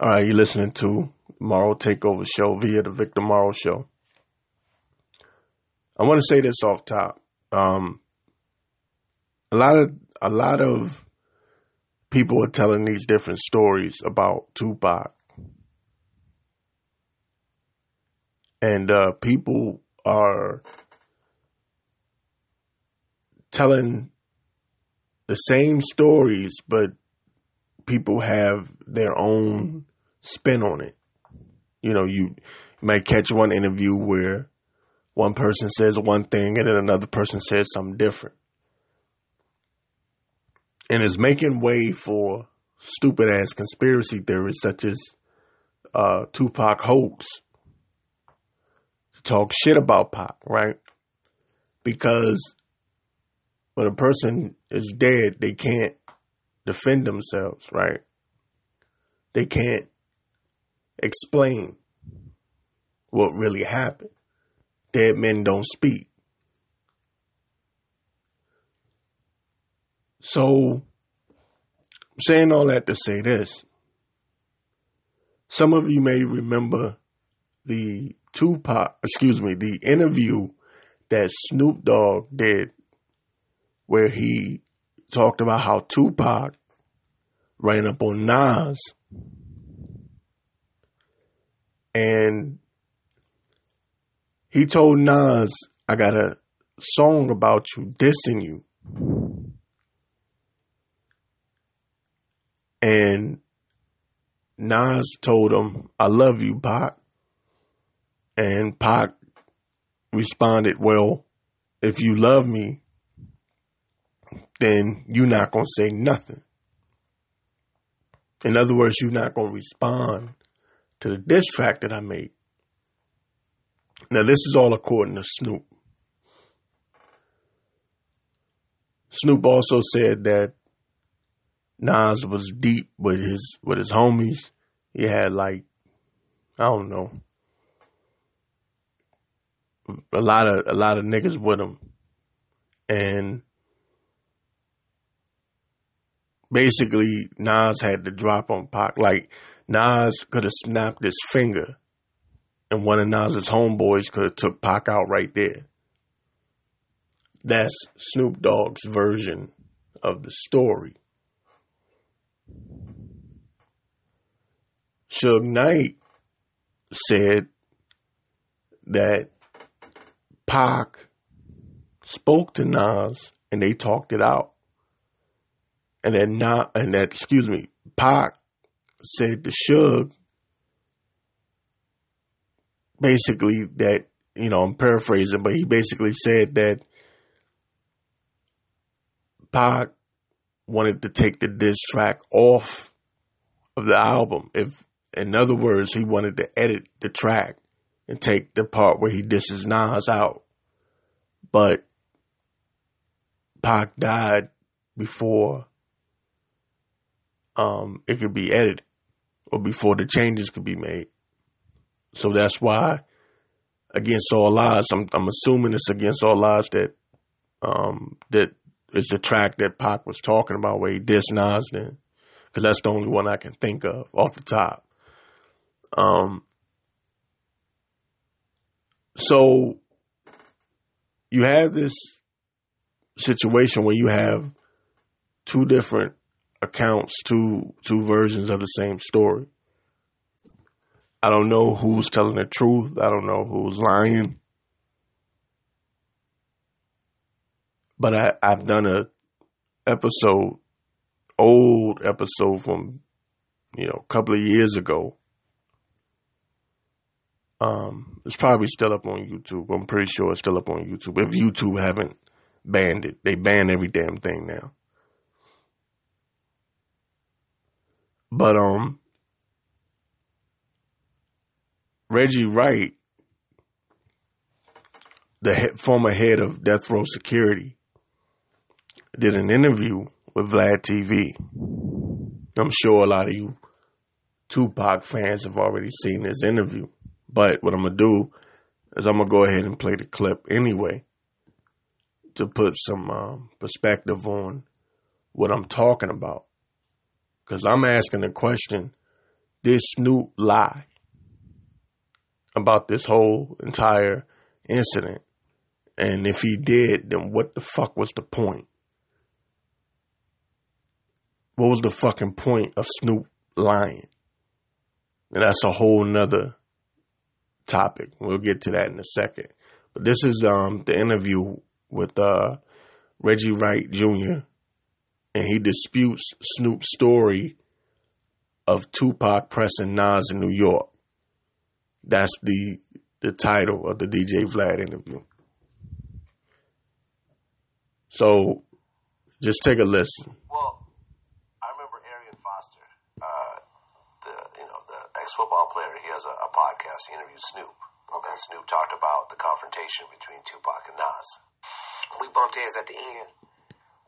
All right, you're listening to Morrow Takeover Show via the Victor Morrow Show. I want to say this off top. Um, a lot of a lot of people are telling these different stories about Tupac, and uh, people are telling the same stories, but people have their own spin on it. You know, you might catch one interview where one person says one thing and then another person says something different. And it's making way for stupid ass conspiracy theories such as uh, Tupac hoax to talk shit about Pac, right? Because when a person is dead, they can't defend themselves, right? They can't explain what really happened. Dead men don't speak. So, I'm saying all that to say this, some of you may remember the Tupac, excuse me, the interview that Snoop Dogg did where he talked about how Tupac ran up on Nas and he told Nas, I got a song about you, dissing you. And Nas told him, I love you, Pac. And Pac responded, Well, if you love me, then you're not going to say nothing. In other words, you're not going to respond to the diss track that I made. Now, this is all according to Snoop. Snoop also said that Nas was deep with his with his homies. He had like I don't know a lot of a lot of niggas with him, and basically Nas had to drop on Pac. Like Nas could have snapped his finger, and one of Nas's homeboys could have took Pac out right there. That's Snoop Dogg's version of the story. Suge Knight said that Pac spoke to Nas and they talked it out and that not and that excuse me, Pac said to Suge basically that you know I'm paraphrasing, but he basically said that Pac wanted to take the diss track off of the album. If in other words, he wanted to edit the track and take the part where he disses Nas out. But Pac died before um, it could be edited or before the changes could be made. So that's why, against all odds, I'm, I'm assuming it's against all odds that um, that is the track that Pac was talking about where he dissed Nas then, because that's the only one I can think of off the top. Um, so you have this situation where you have two different accounts, two two versions of the same story. I don't know who's telling the truth. I don't know who's lying. But I, I've done a episode, old episode from, you know, a couple of years ago. Um, it's probably still up on YouTube. I'm pretty sure it's still up on YouTube. If YouTube haven't banned it, they ban every damn thing now. But um, Reggie Wright, the head, former head of Death Row Security, did an interview with Vlad TV. I'm sure a lot of you Tupac fans have already seen this interview. But what I'm gonna do is I'm gonna go ahead and play the clip anyway to put some um, perspective on what I'm talking about. Because I'm asking the question did Snoop lie about this whole entire incident? And if he did, then what the fuck was the point? What was the fucking point of Snoop lying? And that's a whole nother topic. We'll get to that in a second. But this is um the interview with uh Reggie Wright Jr. and he disputes Snoop's story of Tupac pressing Nas in New York. That's the the title of the DJ Vlad interview. So just take a listen. Well, I remember Arian Foster, uh, the you know the ex football player. He has a, a podcast. He interviewed Snoop. Okay, Snoop talked about the confrontation between Tupac and Nas. We bumped heads at the end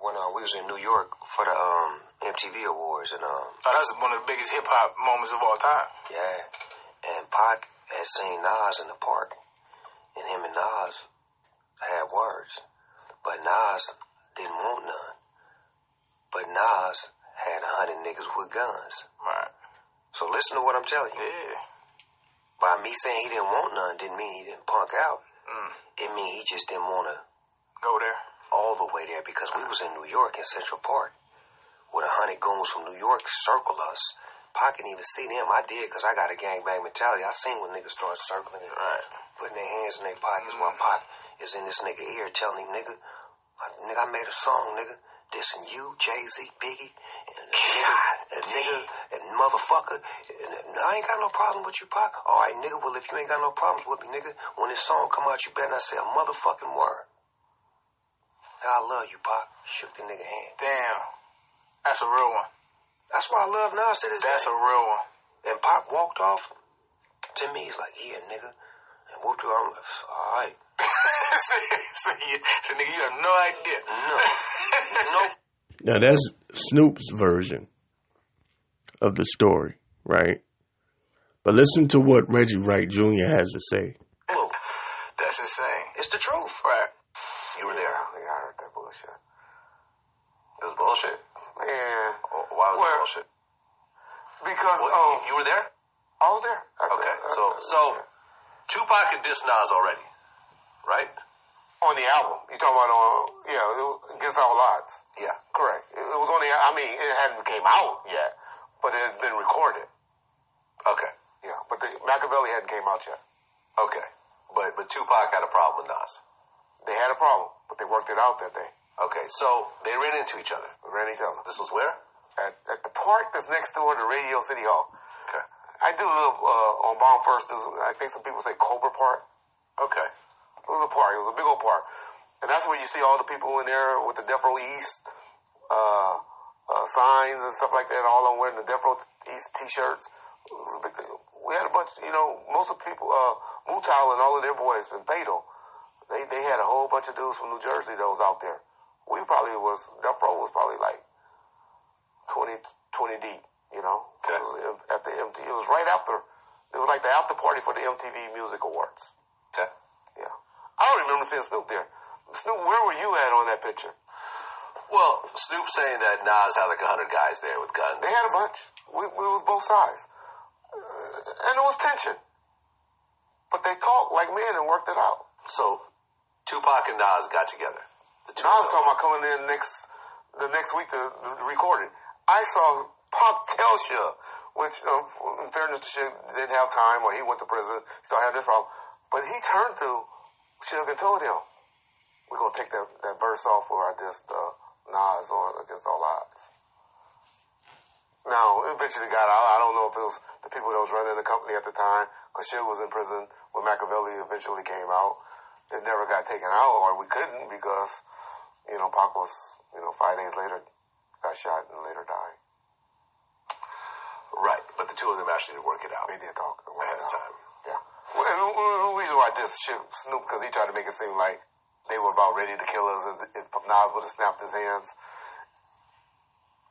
when uh, we was in New York for the um, MTV Awards, and um, Oh, that's one of the biggest hip hop moments of all time. yeah, and Pac had seen Nas in the park, and him and Nas had words, but Nas didn't want none. But Nas had a hundred niggas with guns. Right. So listen to what I'm telling you. Yeah. By me saying he didn't want none didn't mean he didn't punk out. Mm. It mean he just didn't want to Go there. All the way there because we was in New York in Central Park with a hundred goons from New York circle us. Pac can even see them. I did because I got a gangbang mentality. I seen when niggas start circling and Right. putting their hands in their pockets mm-hmm. while Pac is in this nigga ear telling him, nigga, I, nigga, I made a song, nigga. Dissing you, Jay Z, Biggie, and nigga, and nigga, and motherfucker. And, and I ain't got no problem with you, Pac. All right, nigga. Well, if you ain't got no problems with me, nigga, when this song come out, you better not say a motherfucking word. I love you, Pac. Shook the nigga hand. Damn. That's a real one. That's why I love Nas to this That's day. a real one. And Pac walked off. To me, he's like, yeah, nigga. And whooped her. I'm like, all right. so, so, you, so, nigga, you have no idea. No. no. Now that's Snoop's version of the story, right? But listen to what Reggie Wright Jr. has to say. clue. That's insane. It's the truth. Right. You were there. Yeah, I heard that bullshit. It was bullshit. Yeah. Why was Where? it bullshit? Because, oh, you, you were there? I was there. Okay, so so Tupac had dissed Nas already, right? On the album. You talking about on, yeah, it was against all odds. Yeah. Correct. It, it was on the, I mean, it hadn't came out yet, but it had been recorded. Okay. Yeah, but the Makaveli hadn't came out yet. Okay. But but Tupac had a problem with Nas. They had a problem, but they worked it out that day. Okay, so they ran into each other. They ran into each other. This was where? At, at the park that's next door to Radio City Hall. Okay. I do live uh, on Bomb First. I think some people say Cobra Park. Okay. It was a park. It was a big old park. And that's where you see all the people in there with the Death Row East uh, uh, signs and stuff like that, all on wearing the Death Row East t-shirts. It was a big thing. We had a bunch, you know, most of the people, uh, Mutal and all of their boys and Fatal, they, they had a whole bunch of dudes from New Jersey that was out there. We probably was, Death Row was probably like 20, 20 deep, you know, Okay. It was at the MTV. It was right after, it was like the after party for the MTV Music Awards. Okay. Yeah. I don't remember seeing Snoop there. Snoop, where were you at on that picture? Well, Snoop saying that Nas had like a hundred guys there with guns. They had a bunch. We, we was both sides. Uh, and it was tension. But they talked like men and worked it out. So Tupac and Nas got together. I was talking about coming in next, the next week to, to record it. I saw Pop tell Suge, which, um, in fairness to Suge, didn't have time or he went to prison, still had this problem. But he turned to Suge and told him, we're going to take that, that verse off where I just, uh, Nas on against all odds. Now, eventually got out. I don't know if it was the people that was running the company at the time, because Suge was in prison when Makaveli eventually came out. It never got taken out, or we couldn't because, you know, Pac was, you know, five days later got shot and later died. Right, but the two of them actually did work it out They did talk ahead of time. Yeah. Well, the- reason why this shit Snoop because he tried to make it seem like they were about ready to kill us, and if Nas would have snapped his hands,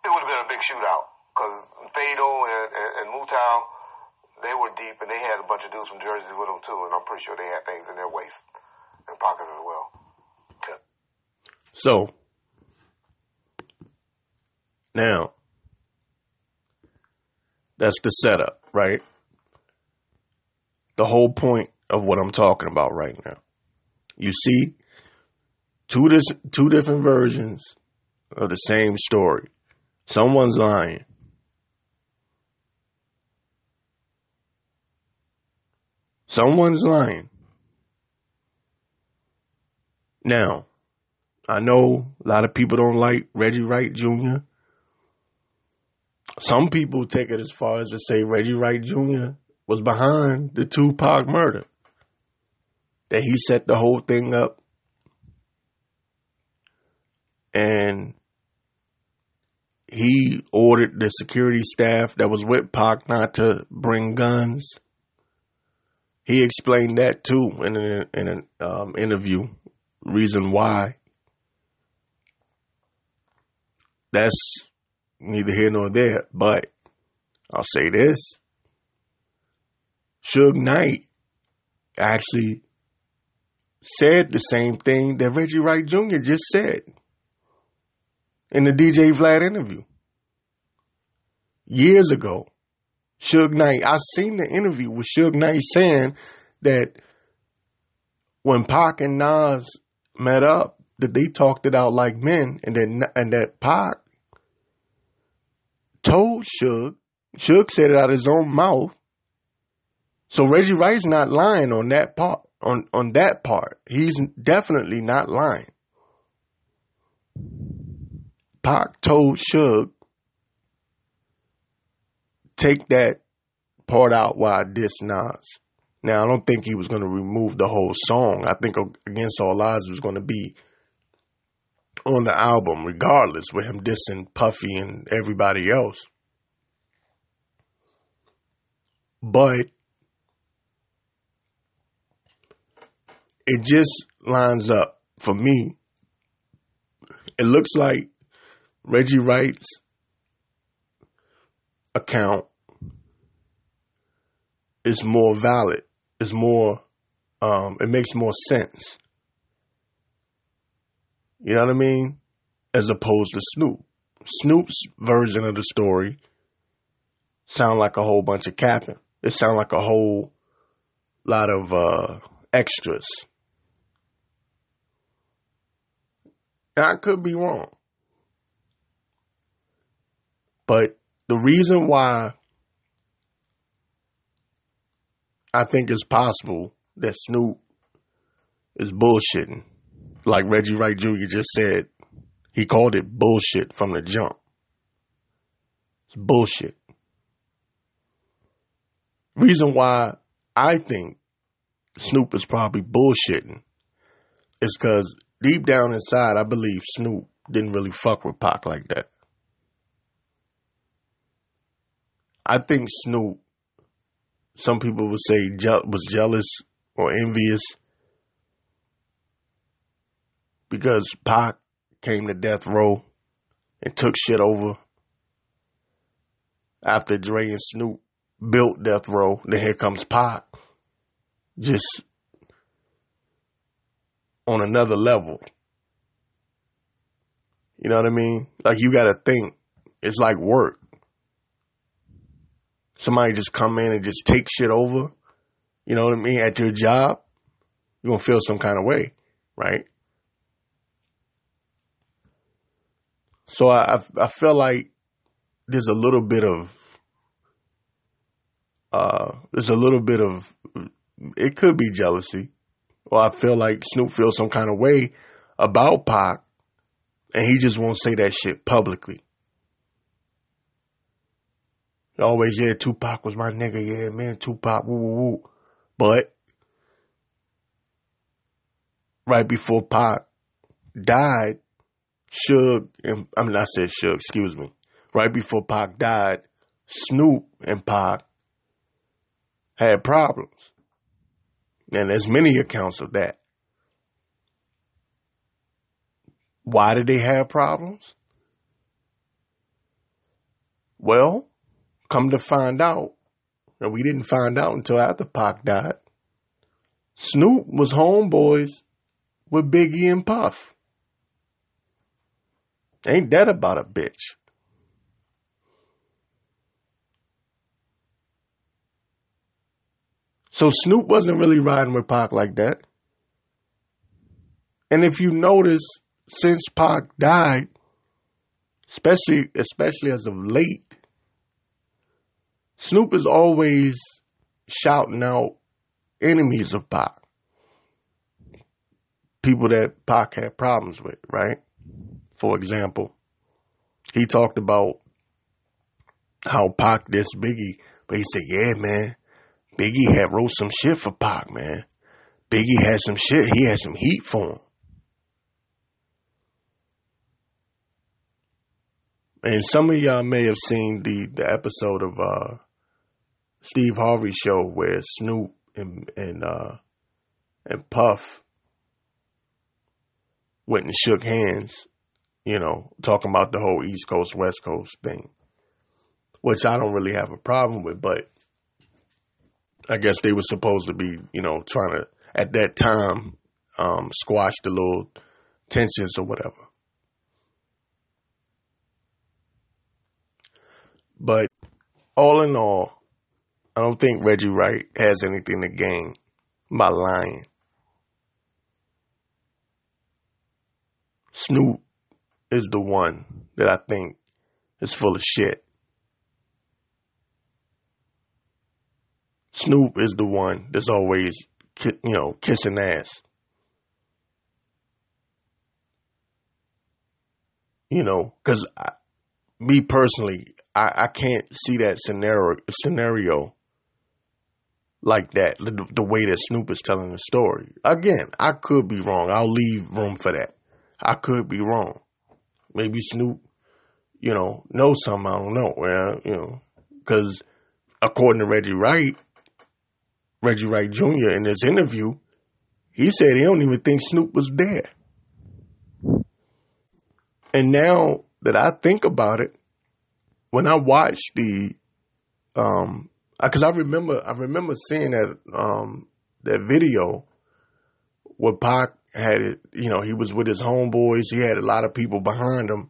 it would have been a big shootout. Because Fado and, and, and Mutal, they were deep, and they had a bunch of dudes from Jersey with them too, and I'm pretty sure they had things in their waist and pockets as well. So now That's the setup, right? The whole point of what I'm talking about right now. You see two dis- two different versions of the same story. Someone's lying. Someone's lying. Now, I know a lot of people don't like Reggie Wright Jr. Some people take it as far as to say Reggie Wright Jr. was behind the Tupac murder. That he set the whole thing up. And he ordered the security staff that was with Pac not to bring guns. He explained that too in an, in an um, interview. Reason why. That's neither here nor there. But I'll say this: Suge Knight actually said the same thing that Reggie Wright Jr. just said in the DJ Vlad interview years ago. Suge Knight, I seen the interview with Suge Knight saying that when Pac and Nas met up, that they talked it out like men, and then and that Pac told Suge, Suge said it out of his own mouth. So Reggie Wright's not lying on that part. On on that part, he's definitely not lying. Pac told Suge, take that part out while diss Nas. Now, I don't think he was going to remove the whole song. I think Against All Odds was going to be on the album, regardless, with him dissing Puffy and everybody else. But it just lines up for me. It looks like Reggie Wright's account is more valid, is more, um, it makes more sense. You know what I mean? As opposed to Snoop. Snoop's version of the story sound like a whole bunch of capping. It sound like a whole lot of uh, extras. And I could be wrong. But the reason why I think it's possible that Snoop is bullshitting. Like Reggie Wright Jr. just said, he called it bullshit from the jump. It's bullshit. Reason why I think Snoop is probably bullshitting is because deep down inside, I believe Snoop didn't really fuck with Pac like that. I think Snoop, some people would say, je- was jealous or envious because Pac came to death row and took shit over after Dre and Snoop built death row. Then here comes Pac, just on another level. You know what I mean? Like you got to think it's like work. Somebody just come in and just take shit over. You know what I mean? At your job, you're gonna feel some kind of way, right? So I I feel like there's a little bit of uh there's a little bit of it could be jealousy. Or I feel like Snoop feels some kind of way about Pac and he just won't say that shit publicly. Always, yeah, Tupac was my nigga, yeah, man, Tupac, woo woo woo. But right before Pac died, Suge and I mean I said Suge, excuse me. Right before Pac died, Snoop and Pac had problems. And there's many accounts of that. Why did they have problems? Well, come to find out, and we didn't find out until after Pac died, Snoop was homeboys with Biggie and Puff. Ain't that about a bitch? So Snoop wasn't really riding with Pac like that. And if you notice, since Pac died, especially especially as of late, Snoop is always shouting out enemies of Pac. People that Pac had problems with, right? For example, he talked about how Pac this Biggie, but he said, yeah, man, Biggie had wrote some shit for Pac, man. Biggie had some shit. He had some heat for him. And some of y'all may have seen the, the episode of uh, Steve Harvey show where Snoop and and uh, and Puff went and shook hands, you know, talking about the whole East Coast West Coast thing, which I don't really have a problem with, but I guess they were supposed to be, you know, trying to at that time um, squash the little tensions or whatever. But all in all, I don't think Reggie Wright has anything to gain by lying. Snoop is the one that I think is full of shit. Snoop is the one that's always, you know, kissing ass. You know, because me personally, I, I can't see that scenario scenario like that. The, the way that Snoop is telling the story. Again, I could be wrong. I'll leave room for that. I could be wrong. Maybe Snoop, you know, knows something I don't know. Well, you know, because according to Reggie Wright, Reggie Wright Jr. in this interview, he said he don't even think Snoop was there. And now that I think about it, when I watched the, um, because I remember I remember seeing that um that video where Pac had it, you know, he was with his homeboys. He had a lot of people behind him,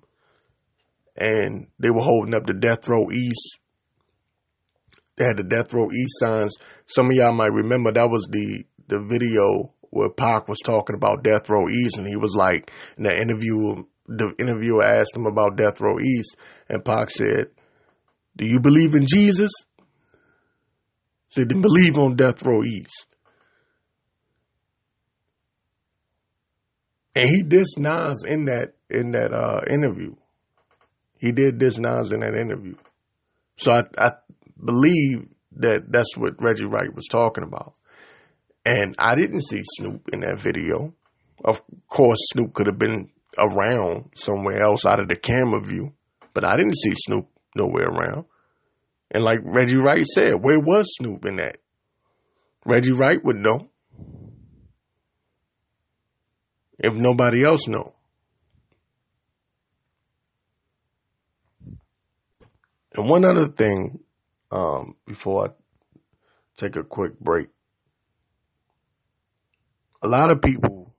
and they were holding up the Death Row East. They had the Death Row East signs. Some of y'all might remember that was the the video where Pac was talking about Death Row East, and he was like, in the interview, the interviewer asked him about Death Row East, and Pac said, "Do you believe in Jesus?" Said, "Then believe on Death Row East." And he dissed Nas in that in that uh, interview. He did diss Nas in that interview. So I, I believe that that's what Reggie Wright was talking about. And I didn't see Snoop in that video. Of course, Snoop could have been around somewhere else out of the camera view, but I didn't see Snoop nowhere around. And like Reggie Wright said, where was Snoop in that? Reggie Wright would know. If nobody else know. And one other thing, um, before I take a quick break. A lot of people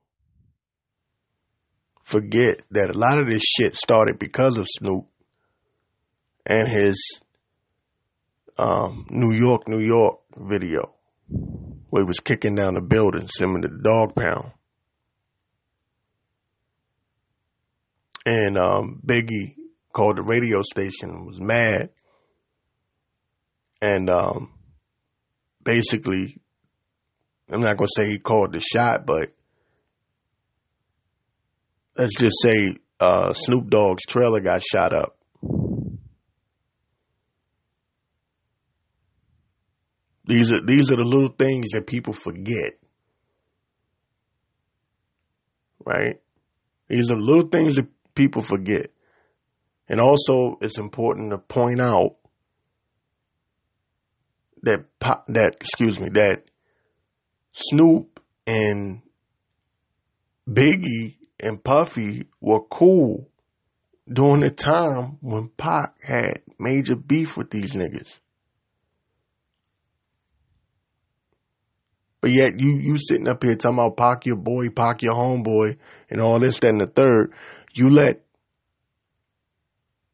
forget that a lot of this shit started because of Snoop and his um, New York, New York video where he was kicking down the buildings, him in the Dogg Pound. And um, Biggie called the radio station was mad. And um, basically, I'm not to say he called the shot, but let's just say uh, Snoop Dogg's trailer got shot up. These are these are the little things that people forget. Right? These are little things that people forget. And also it's important to point out that that excuse me that Snoop and Biggie and Puffy were cool during the time when Pac had major beef with these niggas. But yet you you sitting up here talking about Pac your boy, Pac your homeboy, and all this, that, and the third. You let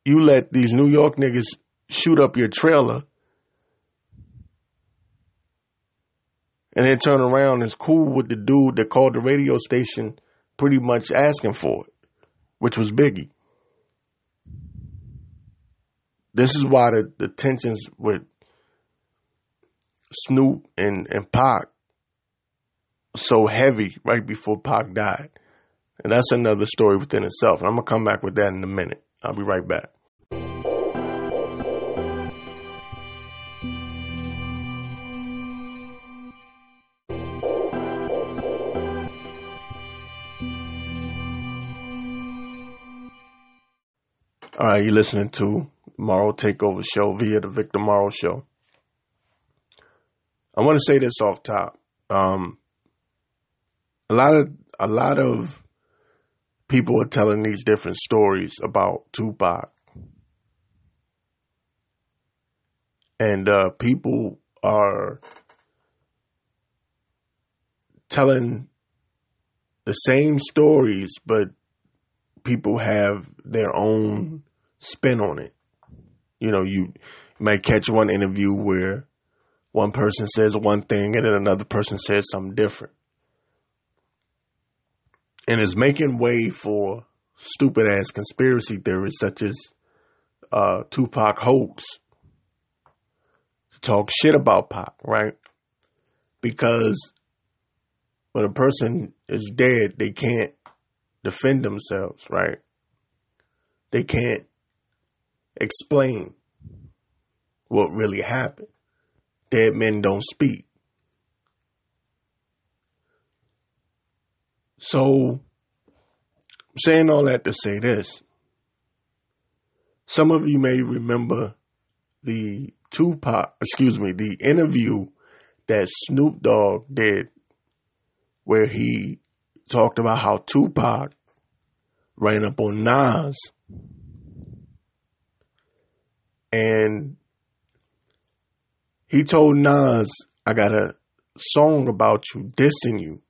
you let these New York niggas shoot up your trailer and then turn around and cool with the dude that called the radio station pretty much asking for it, which was Biggie. This is why the, the tensions with Snoop and, and Pac so heavy right before Pac died. And that's another story within itself. And I'm going to come back with that in a minute. I'll be right back. All right, you're listening to Morrow Takeover Show via the Victor Morrow Show. I want to say this off top. Um, a lot of a lot of people are telling these different stories about Tupac, and uh, people are telling the same stories, but people have their own spin on it. You know, you might catch one interview where one person says one thing and then another person says something different. And is making way for stupid ass conspiracy theories such as uh, Tupac hoax to talk shit about Pac, right? Because when a person is dead, they can't defend themselves, right? They can't explain what really happened. Dead men don't speak. So, saying all that to say this, some of you may remember the Tupac, excuse me, the interview that Snoop Dogg did where he talked about how Tupac ran up on Nas and he told Nas, I got a song about you, dissing you.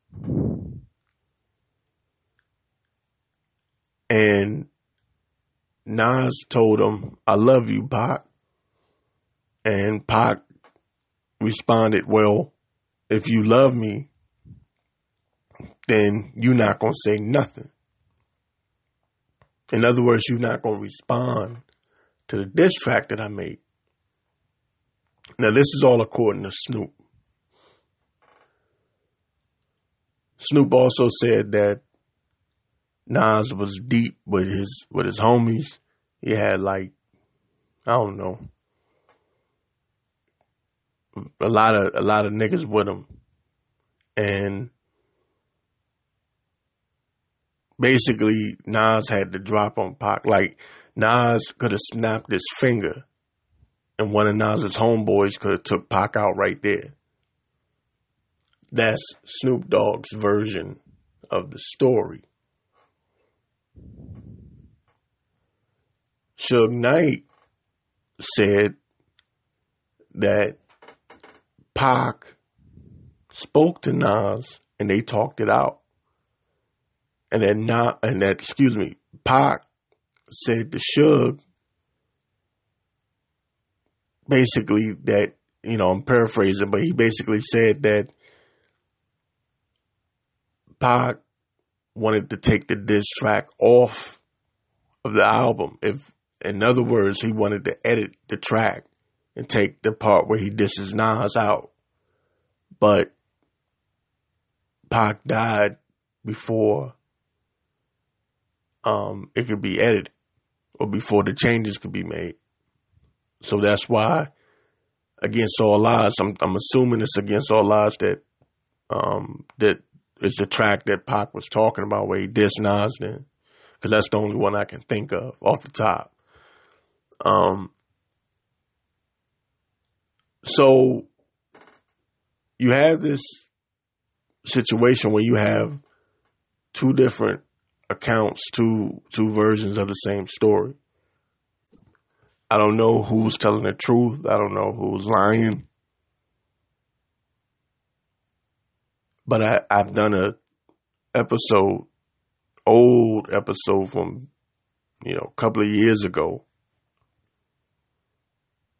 And Nas told him, I love you, Pac. And Pac responded, Well, if you love me, then you're not going to say nothing. In other words, you're not going to respond to the diss track that I made. Now, this is all according to Snoop. Snoop also said that Nas was deep with his with his homies. He had like I don't know a lot of a lot of niggas with him, and basically Nas had to drop on Pac. Like Nas could have snapped his finger, and one of Nas's homeboys could have took Pac out right there. That's Snoop Dogg's version of the story. Suge Knight said that Pac spoke to Nas and they talked it out. And that not and that excuse me, Pac said to Suge basically that you know, I'm paraphrasing, but he basically said that Pac wanted to take the diss track off of the album. If in other words, he wanted to edit the track and take the part where he disses Nas out. But Pac died before um, it could be edited or before the changes could be made. So that's why, against all odds, I'm, I'm assuming it's against all odds that um, that is the track that Pac was talking about where he dissed Nas then, because that's the only one I can think of off the top. Um, so you have this situation where you have two different accounts, two two versions of the same story. I don't know who's telling the truth. I don't know who's lying. But I, I've done a episode, old episode from, you know, a couple of years ago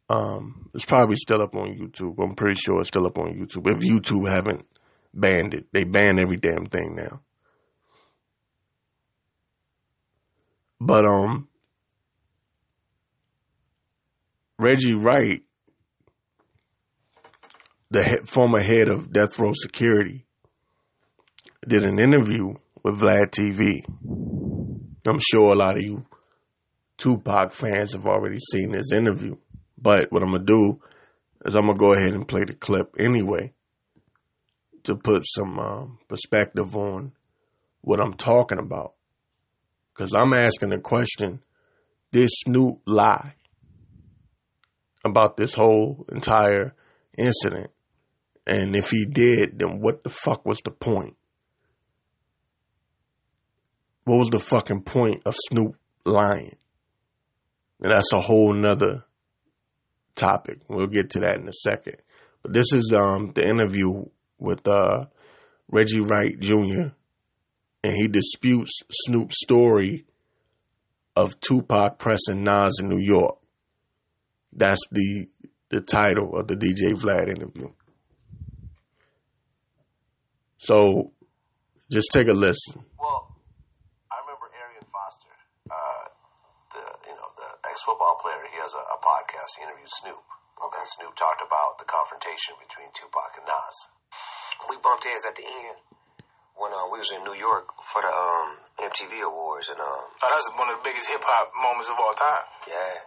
Um, it's probably still up on YouTube. I'm pretty sure it's still up on YouTube. If YouTube haven't banned it, they ban every damn thing now. But um, Reggie Wright, the he- former head of Death Row Security, did an interview with Vlad TV. I'm sure a lot of you Tupac fans have already seen this interview. But what I'm gonna do is I'm gonna go ahead and play the clip anyway to put some um, perspective on what I'm talking about. Cause I'm asking the question: this Snoop lie about this whole entire incident? And if he did, then what the fuck was the point? What was the fucking point of Snoop lying? And that's a whole nother topic. We'll get to that in a second. But this is um the interview with uh Reggie Wright Jr. and he disputes Snoop's story of Tupac pressing Nas in New York. That's the the title of the DJ Vlad interview. So just take a listen. Well, I remember Arian Foster, uh, the you know the ex football player. He has a, a podcast. He interviewed Snoop. Okay, Snoop talked about the confrontation between Tupac and Nas. We bumped heads at the end when uh, we was in New York for the um, MTV Awards, and um, Oh, that's one of the biggest hip hop moments of all time. yeah,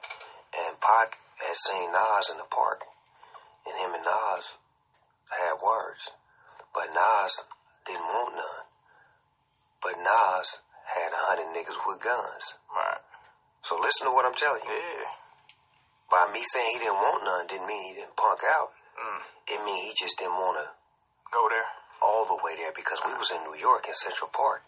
and Pac had seen Nas in the park, and him and Nas had words, but Nas didn't want none. But Nas had a hundred niggas with guns. Right. So listen to what I'm telling you. Yeah. By me saying he didn't want none didn't mean he didn't punk out. Mm. It mean he just didn't want to Go there. all the way there because we was in New York in Central Park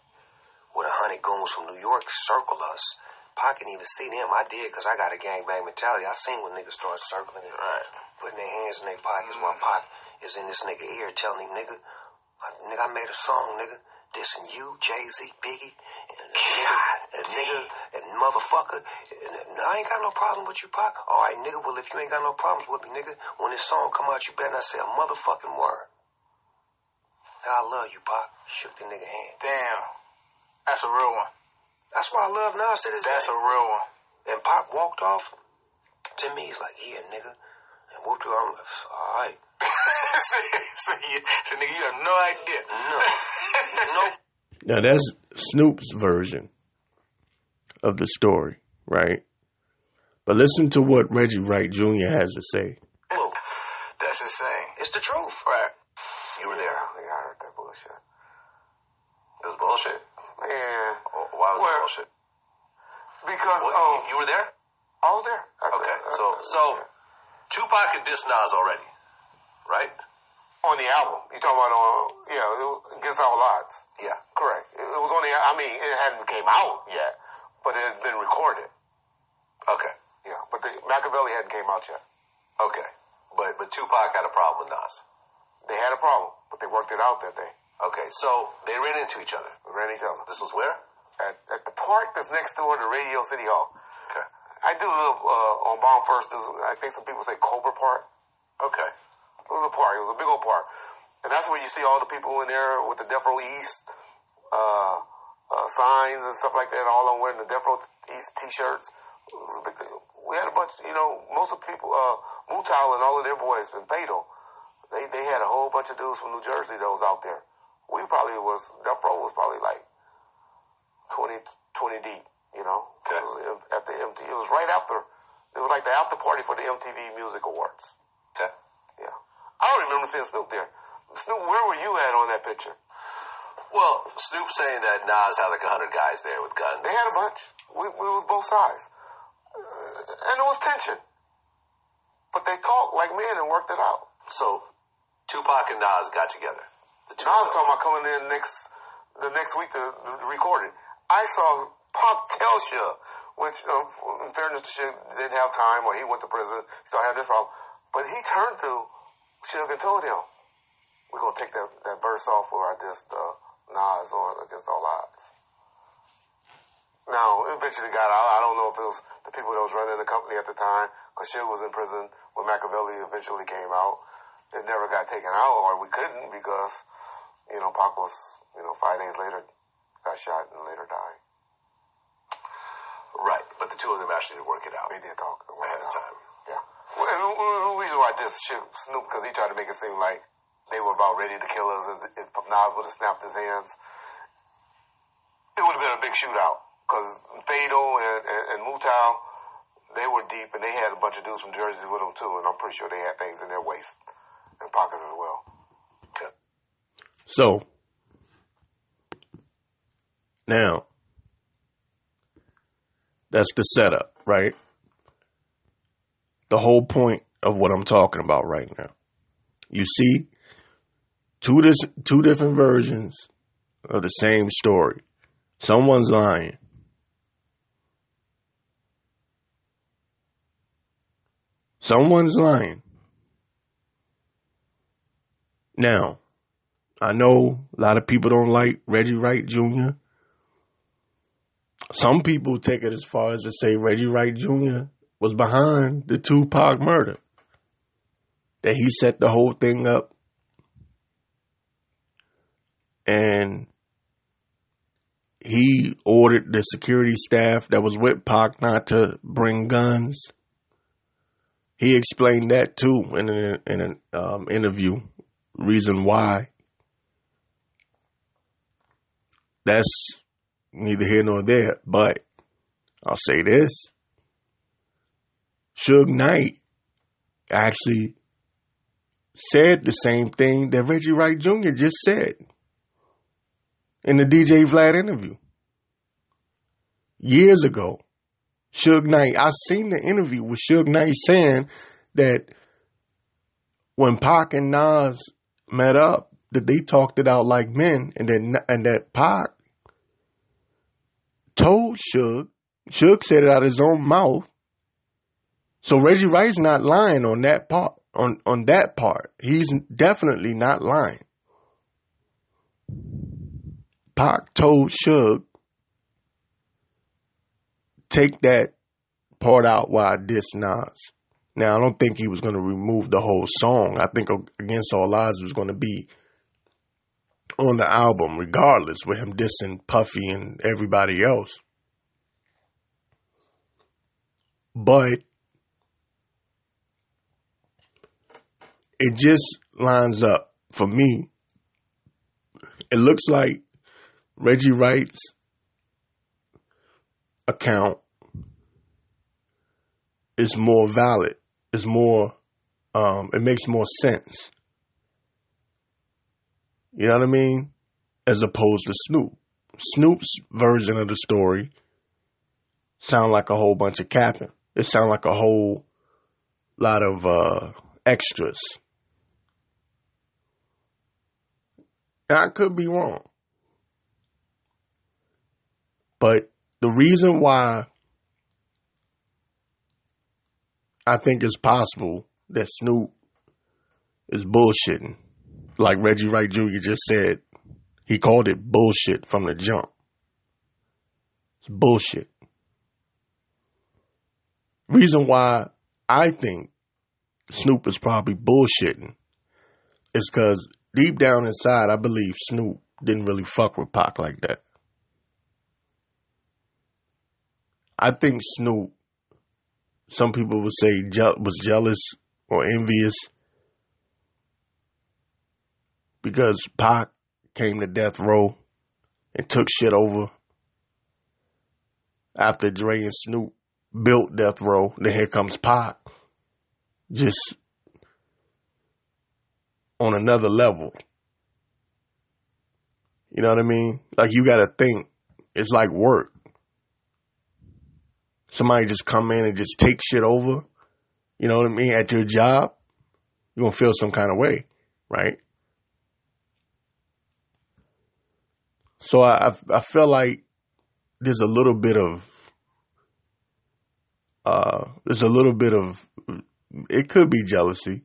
with a hundred goons from New York circle us. Pac can even see them. I did because I got a gangbang mentality. I seen when niggas start circling and Right. putting their hands in their pockets while Pac is in this nigga ear telling him, nigga, I, nigga, I made a song, nigga. Dissing you, Jay Z, Biggie, and nigga, and nigga, and motherfucker. And, and I ain't got no problem with you, Pac. All right, nigga. Well, if you ain't got no problems with me, nigga, when this song come out, you better not say a motherfucking word. I love you, Pac. Shook the nigga hand. Damn. That's a real one. That's why I love Nas to this That's day. a real one. And Pac walked off. To me, he's like, yeah, nigga. And whooped like, all right. See, see, you, see, nigga, you have no idea. No. no. Now that's Snoop's version of the story, right? But listen to what Reggie Wright Jr. has to say. clue. That's insane. It's the truth. Right. You were there. Yeah, I heard that bullshit. It was bullshit. Yeah. Oh, Why was Where? it bullshit? because What, um, you, you were there? I was there. I- Okay, I- so I- so Tupac had dissed Nas already, right? on the album, you talking about on yeah, against all odds. Yeah. Correct. It, it was on the. I mean, it hadn't came out yet, but it had been recorded. Okay. Yeah, but the Makaveli hadn't came out yet. Okay. But but Tupac had a problem with Nas. They had a problem, but they worked it out that day. Okay, so they ran into each other. We ran each other This was where? at, at the park that's next door to Radio City Hall. Okay. I do live uh, on Bomb First. I think some people say Cobra Park. Okay. It was a park. It was a big old park, and that's where you see all the people in there with the Death Row East uh, uh, signs and stuff like that. All on wearing the Death Row East T-shirts. It was a big thing. We had a bunch. You know, most of the people, uh, Mutal and all of their boys, and Fatal. They they had a whole bunch of dudes from New Jersey that was out there. We probably was Death Row was probably like 20, 20 deep. You know, Okay. It was at the MTV. It was right after. It was like the after party for the MTV Music Awards. Okay. I don't remember seeing Snoop there. Snoop, where were you at on that picture? Well, Snoop saying that Nas had like a hundred guys there with guns. They had a bunch. We, we was both sides. Uh, and it was tension. But they talked like men and worked it out. So Tupac and Nas got together. The two was talking about coming in next, the next week to, to record it. I saw Pop tell Suge, which, um, in fairness to Suge, didn't have time or he went to prison, still had this problem. But he turned to Suge and told him, we're going to take that, that verse off where I just, uh, Nas on Against All Odds. Now, eventually got out. I don't know if it was the people that was running the company at the time, because Suge was in prison when Makaveli eventually came out. It never got taken out, or we couldn't because, you know, Pac was, you know, five days later got shot and later died. Right, but the two of them actually did work it out They did talk ahead of time. Well, and the reason why this shit Snoop, because he tried to make it seem like they were about ready to kill us, and if Nas would have snapped his hands, it would have been a big shootout. Because Fatal and, and, and Mutah, they were deep, and they had a bunch of dudes from Jersey with them too, and I'm pretty sure they had things in their waist and pockets as well. So now that's the setup, right? The whole point of what I'm talking about right now. You see two dis- two different versions of the same story. Someone's lying. Someone's lying. Now, I know a lot of people don't like Reggie Wright Jr. Some people take it as far as to say Reggie Wright Jr. was behind the Tupac murder. That he set the whole thing up. And he ordered the security staff that was with Pac not to bring guns. He explained that too in an, in an um, interview. Reason why. That's neither here nor there. But I'll say this: Suge Knight actually said the same thing that Reggie Wright Jr. just said in the DJ Vlad interview years ago. Suge Knight, I seen the interview with Suge Knight saying that when Pac and Nas met up, that they talked it out like men, and then and that Pac told Suge, Suge said it out of his own mouth. So Reggie Wright's not lying on that part. On on that part, he's definitely not lying. Pac told Suge, take that part out while I diss Nas. Now, I don't think he was going to remove the whole song. I think Against All Odds was going to be on the album, regardless, with him dissing Puffy and everybody else. But it just lines up for me. It looks like Reggie Wright's account is more valid. Is more. Um, it makes more sense. You know what I mean? As opposed to Snoop. Snoop's version of the story sound like a whole bunch of capping. It sound like a whole lot of uh, extras. And I could be wrong. But the reason why I think it's possible that Snoop is bullshitting, like Reggie Wright Jr. just said, he called it bullshit from the jump. It's bullshit. Reason why I think Snoop is probably bullshitting is because deep down inside, I believe Snoop didn't really fuck with Pac like that. I think Snoop, some people would say, je- was jealous or envious because Pac came to death row and took shit over after Dre and Snoop built death row. Then here comes Pac, just on another level. You know what I mean? Like you got to think it's like work. Somebody just come in and just take shit over. You know what I mean? At your job, you're gonna feel some kind of way, right? So I I feel like there's a little bit of uh there's a little bit of it could be jealousy.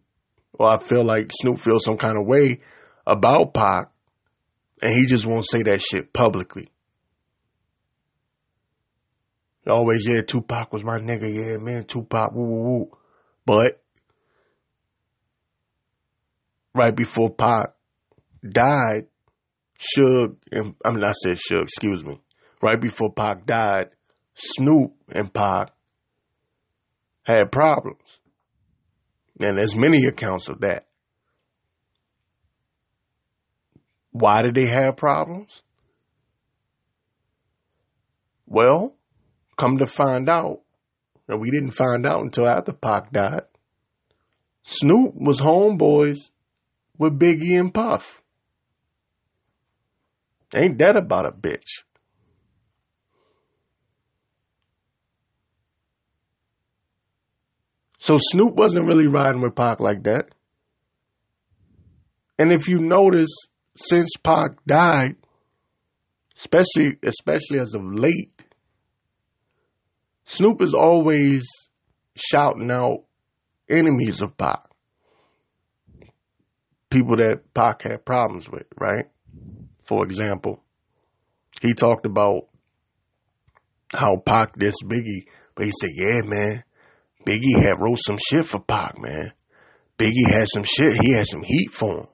Or I feel like Snoop feels some kind of way about Pac and he just won't say that shit publicly. Always, yeah, Tupac was my nigga. Yeah, man, Tupac, woo, woo, woo. But right before Pac died, Suge and I mean I said Suge, excuse me. Right before Pac died, Snoop and Pac had problems. And there's many accounts of that. Why did they have problems? Well, come to find out, and we didn't find out until after Pac died, Snoop was homeboys with Biggie and Puff. Ain't that about a bitch? So Snoop wasn't really riding with Pac like that. And if you notice, since Pac died, especially especially as of late, Snoop is always shouting out enemies of Pac. People that Pac had problems with, right? For example, he talked about how Pac this Biggie, but he said, yeah, man, Biggie had wrote some shit for Pac, man. Biggie had some shit. He had some heat for him.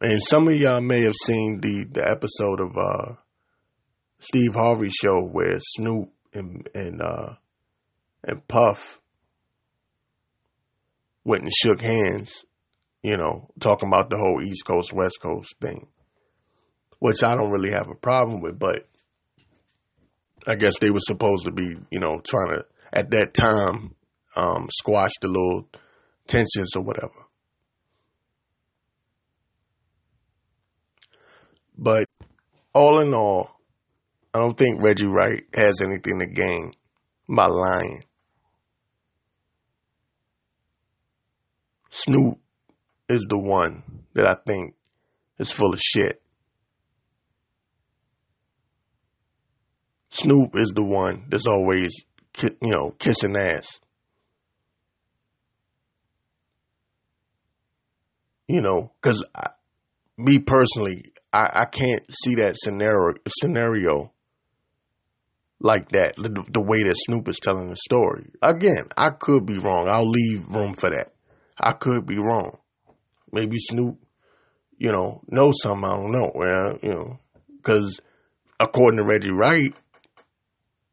And some of y'all may have seen the, the episode of uh, Steve Harvey show where Snoop and and uh, and Puff went and shook hands, you know, talking about the whole East Coast West Coast thing, which I don't really have a problem with, but I guess they were supposed to be, you know, trying to at that time um, squash the little tensions or whatever. But all in all, I don't think Reggie Wright has anything to gain by lying. Snoop is the one that I think is full of shit. Snoop is the one that's always, you know, kissing ass. You know, because me personally, I, I can't see that scenario scenario like that. The, the way that Snoop is telling the story. Again, I could be wrong. I'll leave room for that. I could be wrong. Maybe Snoop, you know, knows something I don't know. Well, you know, because according to Reggie Wright,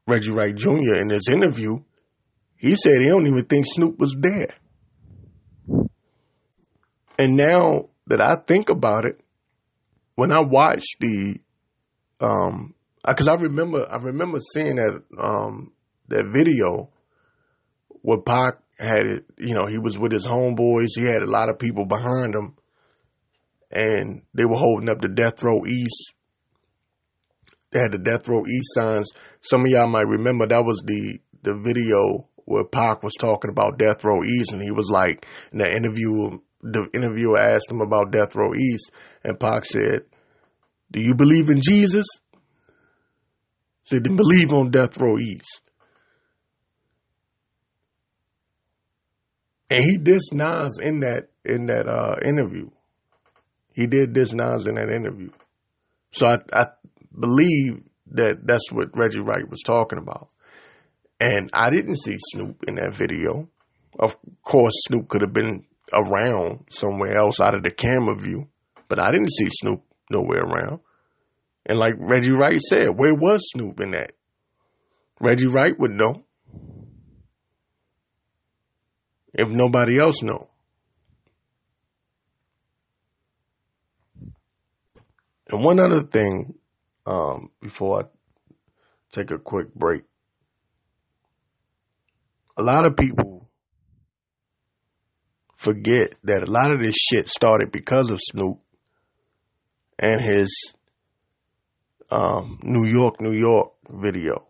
Reggie Wright Jr. in his interview, he said he don't even think Snoop was there. And now that I think about it, when I watched the, um, because I remember I remember seeing that um that video where Pac had it, you know, he was with his homeboys. He had a lot of people behind him, and they were holding up the Death Row East. They had the Death Row East signs. Some of y'all might remember that was the the video where Pac was talking about Death Row East, and he was like, in the interview, the interviewer asked him about Death Row East, and Pac said, "Do you believe in Jesus?" Said, "Then believe on Death Row East." And he dissed Nas in that in that uh, interview. He did diss Nas in that interview. So I, I believe that that's what Reggie Wright was talking about. And I didn't see Snoop in that video. Of course, Snoop could have been around somewhere else out of the camera view, but I didn't see Snoop nowhere around. And like Reggie Wright said, where was Snoop in that? Reggie Wright would know. If nobody else know. And one other thing, um, before I take a quick break. A lot of people forget that a lot of this shit started because of Snoop and his um, New York, New York video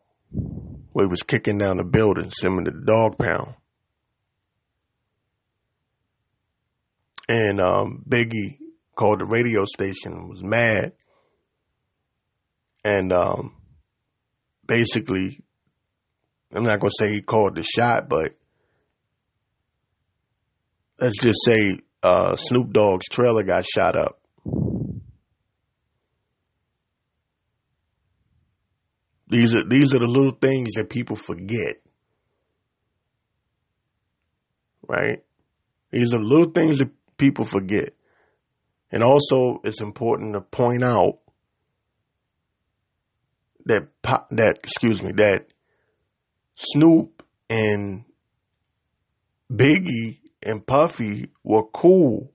where he was kicking down the buildings, him in the Dogg Pound. And um, Biggie called the radio station and was mad. And um, basically, I'm not going to say he called the shot, but let's just say uh, Snoop Dogg's trailer got shot up. These are these are the little things that people forget. Right? These are little things that people forget. And also it's important to point out that that excuse me, that Snoop and Biggie and Puffy were cool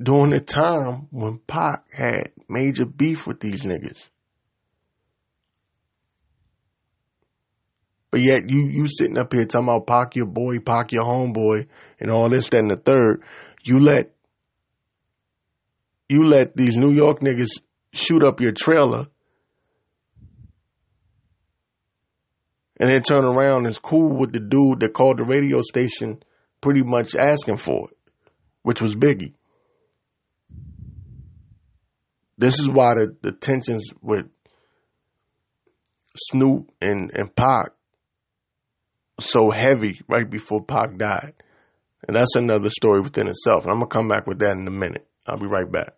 during the time when Pac had major beef with these niggas. But yet you you sitting up here talking about Pac your boy, Pac your homeboy, and all this, that, and the third. You let you let these New York niggas shoot up your trailer and then turn around and cool with the dude that called the radio station pretty much asking for it, which was Biggie. This is why the, the tensions with Snoop and, and Pac so heavy right before Pac died. And that's another story within itself. And I'm going to come back with that in a minute. I'll be right back.